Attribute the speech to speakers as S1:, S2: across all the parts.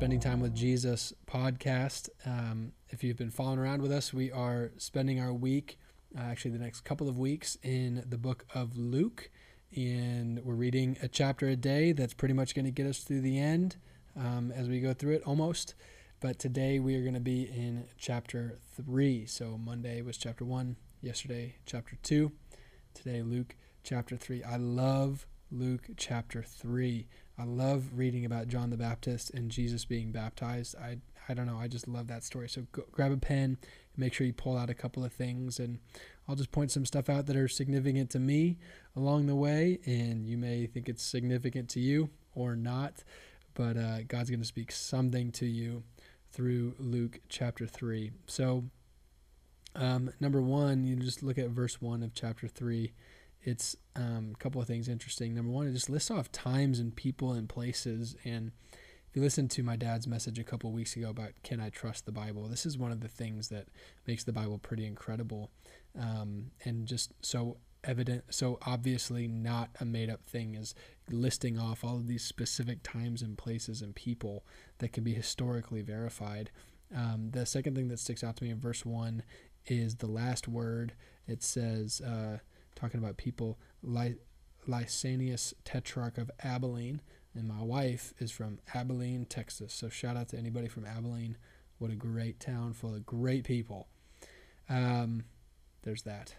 S1: Spending Time with Jesus podcast. Um, if you've been following around with us, we are spending our week, uh, actually, the next couple of weeks, in the book of Luke. And we're reading a chapter a day that's pretty much going to get us through the end um, as we go through it almost. But today we are going to be in chapter 3. So Monday was chapter 1, yesterday, chapter 2. Today, Luke chapter 3. I love Luke chapter 3. I love reading about John the Baptist and Jesus being baptized. I I don't know. I just love that story. So go, grab a pen, make sure you pull out a couple of things, and I'll just point some stuff out that are significant to me along the way, and you may think it's significant to you or not, but uh, God's going to speak something to you through Luke chapter three. So, um, number one, you just look at verse one of chapter three it's um, a couple of things interesting. Number one, it just lists off times and people and places. And if you listen to my dad's message a couple of weeks ago about can I trust the Bible, this is one of the things that makes the Bible pretty incredible um, and just so evident, so obviously not a made up thing, is listing off all of these specific times and places and people that can be historically verified. Um, the second thing that sticks out to me in verse one is the last word. It says, uh, talking about people. Ly- Lysanias Tetrarch of Abilene, and my wife is from Abilene, Texas. So shout out to anybody from Abilene. What a great town full of great people. Um, there's that.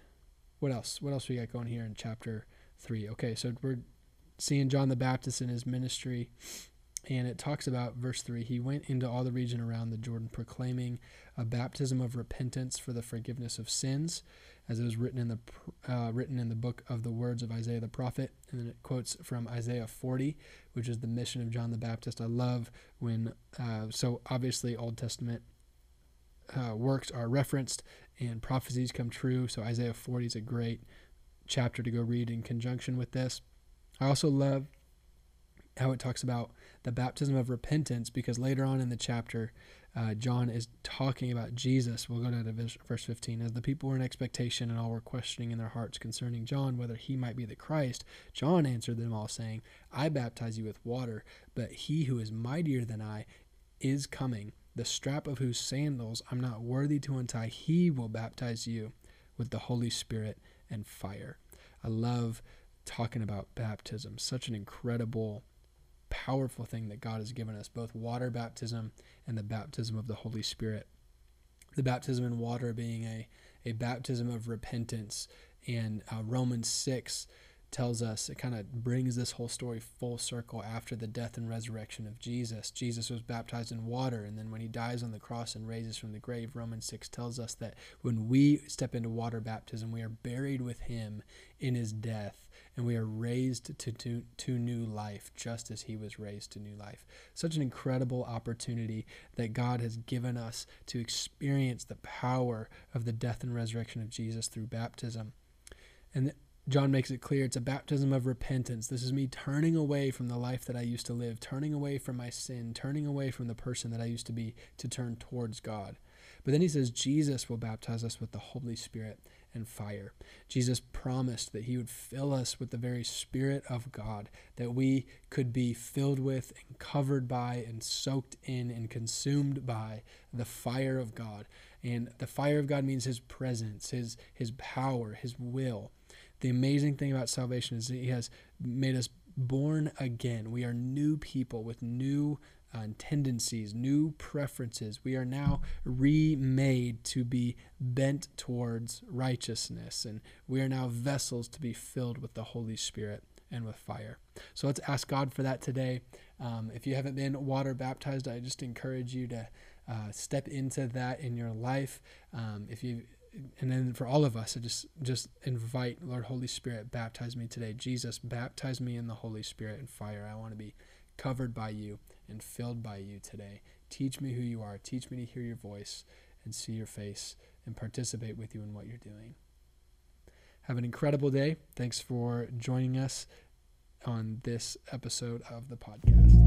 S1: What else? What else we got going here in chapter three? Okay, so we're seeing John the Baptist in his ministry, and it talks about verse three. He went into all the region around the Jordan, proclaiming a baptism of repentance for the forgiveness of sins as it was written in the uh, written in the book of the words of Isaiah the prophet, and then it quotes from Isaiah 40, which is the mission of John the Baptist. I love when uh, so obviously Old Testament uh, works are referenced and prophecies come true. So Isaiah 40 is a great chapter to go read in conjunction with this. I also love how it talks about the baptism of repentance because later on in the chapter uh, John is talking about Jesus. We'll go down to verse 15. As the people were in expectation and all were questioning in their hearts concerning John whether he might be the Christ, John answered them all, saying, I baptize you with water, but he who is mightier than I is coming, the strap of whose sandals I'm not worthy to untie. He will baptize you with the Holy Spirit and fire. I love talking about baptism, such an incredible powerful thing that God has given us, both water baptism and the baptism of the Holy Spirit. The baptism in water being a, a baptism of repentance. And uh, Romans 6 tells us, it kind of brings this whole story full circle after the death and resurrection of Jesus. Jesus was baptized in water, and then when he dies on the cross and raises from the grave, Romans 6 tells us that when we step into water baptism, we are buried with him in his death and we are raised to, to, to new life just as he was raised to new life. Such an incredible opportunity that God has given us to experience the power of the death and resurrection of Jesus through baptism. And John makes it clear it's a baptism of repentance. This is me turning away from the life that I used to live, turning away from my sin, turning away from the person that I used to be to turn towards God. But then he says Jesus will baptize us with the Holy Spirit and fire. Jesus promised that he would fill us with the very Spirit of God, that we could be filled with and covered by and soaked in and consumed by the fire of God. And the fire of God means his presence, his, his power, his will. The amazing thing about salvation is that he has made us born again. We are new people with new uh, tendencies, new preferences. We are now remade to be bent towards righteousness, and we are now vessels to be filled with the Holy Spirit and with fire. So let's ask God for that today. Um, if you haven't been water baptized, I just encourage you to uh, step into that in your life. Um, if you and then for all of us, I just just invite Lord Holy Spirit, baptize me today. Jesus, baptize me in the Holy Spirit and fire. I want to be covered by you and filled by you today. Teach me who you are. Teach me to hear your voice and see your face and participate with you in what you're doing. Have an incredible day. Thanks for joining us on this episode of the podcast.